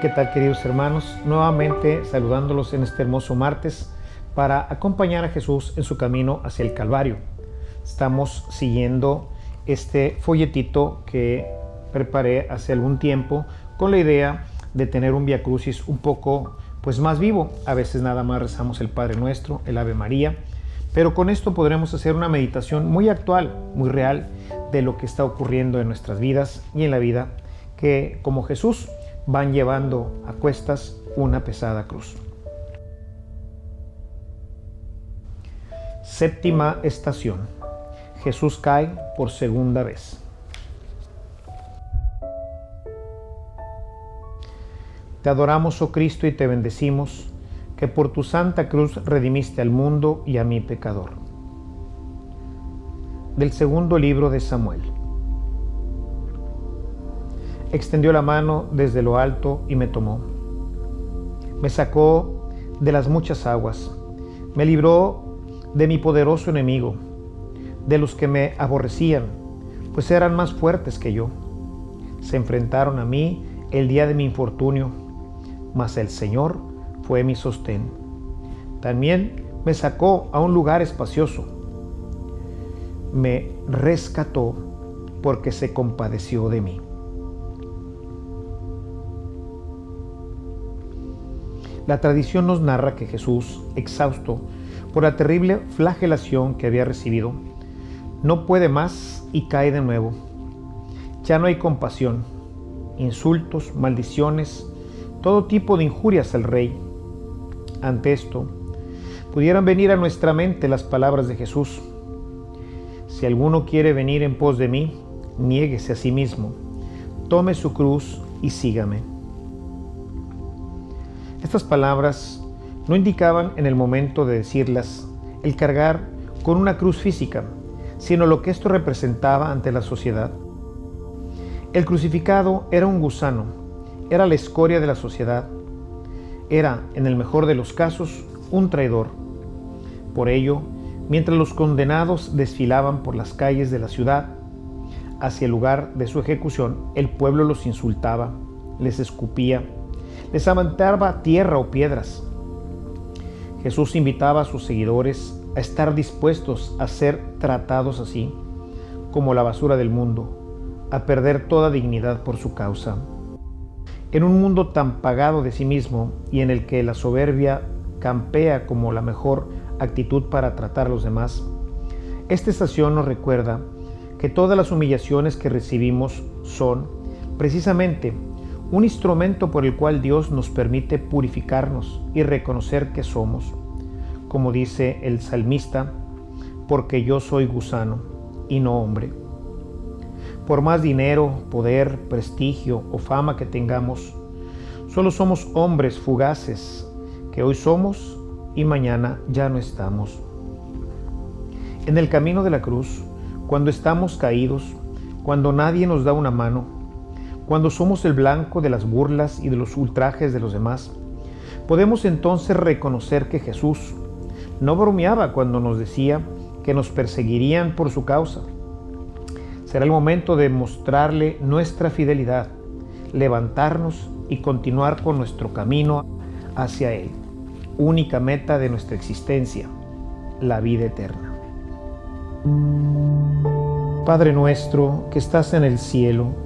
¿Qué tal queridos hermanos? Nuevamente saludándolos en este hermoso martes para acompañar a Jesús en su camino hacia el Calvario. Estamos siguiendo este folletito que preparé hace algún tiempo con la idea de tener un Via Crucis un poco pues más vivo. A veces nada más rezamos el Padre Nuestro, el Ave María, pero con esto podremos hacer una meditación muy actual, muy real de lo que está ocurriendo en nuestras vidas y en la vida que como Jesús van llevando a cuestas una pesada cruz. Séptima estación. Jesús cae por segunda vez. Te adoramos, oh Cristo, y te bendecimos, que por tu santa cruz redimiste al mundo y a mi pecador. Del segundo libro de Samuel extendió la mano desde lo alto y me tomó. Me sacó de las muchas aguas, me libró de mi poderoso enemigo, de los que me aborrecían, pues eran más fuertes que yo. Se enfrentaron a mí el día de mi infortunio, mas el Señor fue mi sostén. También me sacó a un lugar espacioso. Me rescató porque se compadeció de mí. La tradición nos narra que Jesús, exhausto por la terrible flagelación que había recibido, no puede más y cae de nuevo. Ya no hay compasión, insultos, maldiciones, todo tipo de injurias al rey. Ante esto, pudieran venir a nuestra mente las palabras de Jesús. Si alguno quiere venir en pos de mí, niéguese a sí mismo, tome su cruz y sígame. Estas palabras no indicaban en el momento de decirlas el cargar con una cruz física, sino lo que esto representaba ante la sociedad. El crucificado era un gusano, era la escoria de la sociedad, era, en el mejor de los casos, un traidor. Por ello, mientras los condenados desfilaban por las calles de la ciudad hacia el lugar de su ejecución, el pueblo los insultaba, les escupía, les aventaba tierra o piedras. Jesús invitaba a sus seguidores a estar dispuestos a ser tratados así, como la basura del mundo, a perder toda dignidad por su causa. En un mundo tan pagado de sí mismo y en el que la soberbia campea como la mejor actitud para tratar a los demás, esta estación nos recuerda que todas las humillaciones que recibimos son precisamente un instrumento por el cual Dios nos permite purificarnos y reconocer que somos, como dice el salmista, porque yo soy gusano y no hombre. Por más dinero, poder, prestigio o fama que tengamos, solo somos hombres fugaces que hoy somos y mañana ya no estamos. En el camino de la cruz, cuando estamos caídos, cuando nadie nos da una mano, cuando somos el blanco de las burlas y de los ultrajes de los demás, podemos entonces reconocer que Jesús no bromeaba cuando nos decía que nos perseguirían por su causa. Será el momento de mostrarle nuestra fidelidad, levantarnos y continuar con nuestro camino hacia Él, única meta de nuestra existencia, la vida eterna. Padre nuestro que estás en el cielo,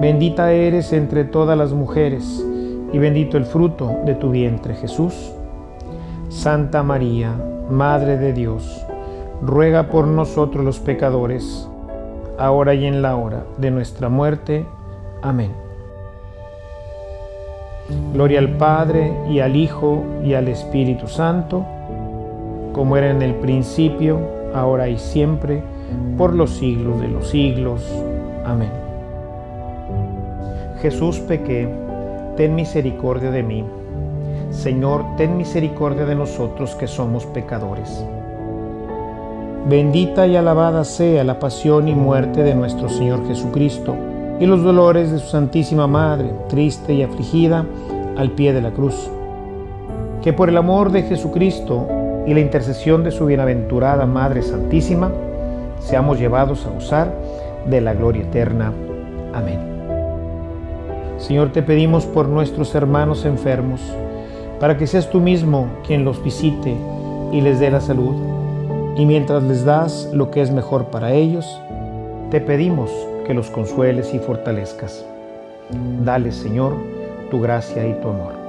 Bendita eres entre todas las mujeres, y bendito el fruto de tu vientre Jesús. Santa María, Madre de Dios, ruega por nosotros los pecadores, ahora y en la hora de nuestra muerte. Amén. Gloria al Padre y al Hijo y al Espíritu Santo, como era en el principio, ahora y siempre, por los siglos de los siglos. Amén. Jesús pequé ten misericordia de mí. Señor, ten misericordia de nosotros que somos pecadores. Bendita y alabada sea la pasión y muerte de nuestro Señor Jesucristo y los dolores de su Santísima Madre, triste y afligida, al pie de la cruz. Que por el amor de Jesucristo y la intercesión de su bienaventurada Madre Santísima, seamos llevados a usar de la gloria eterna. Amén. Señor, te pedimos por nuestros hermanos enfermos, para que seas tú mismo quien los visite y les dé la salud. Y mientras les das lo que es mejor para ellos, te pedimos que los consueles y fortalezcas. Dale, Señor, tu gracia y tu amor.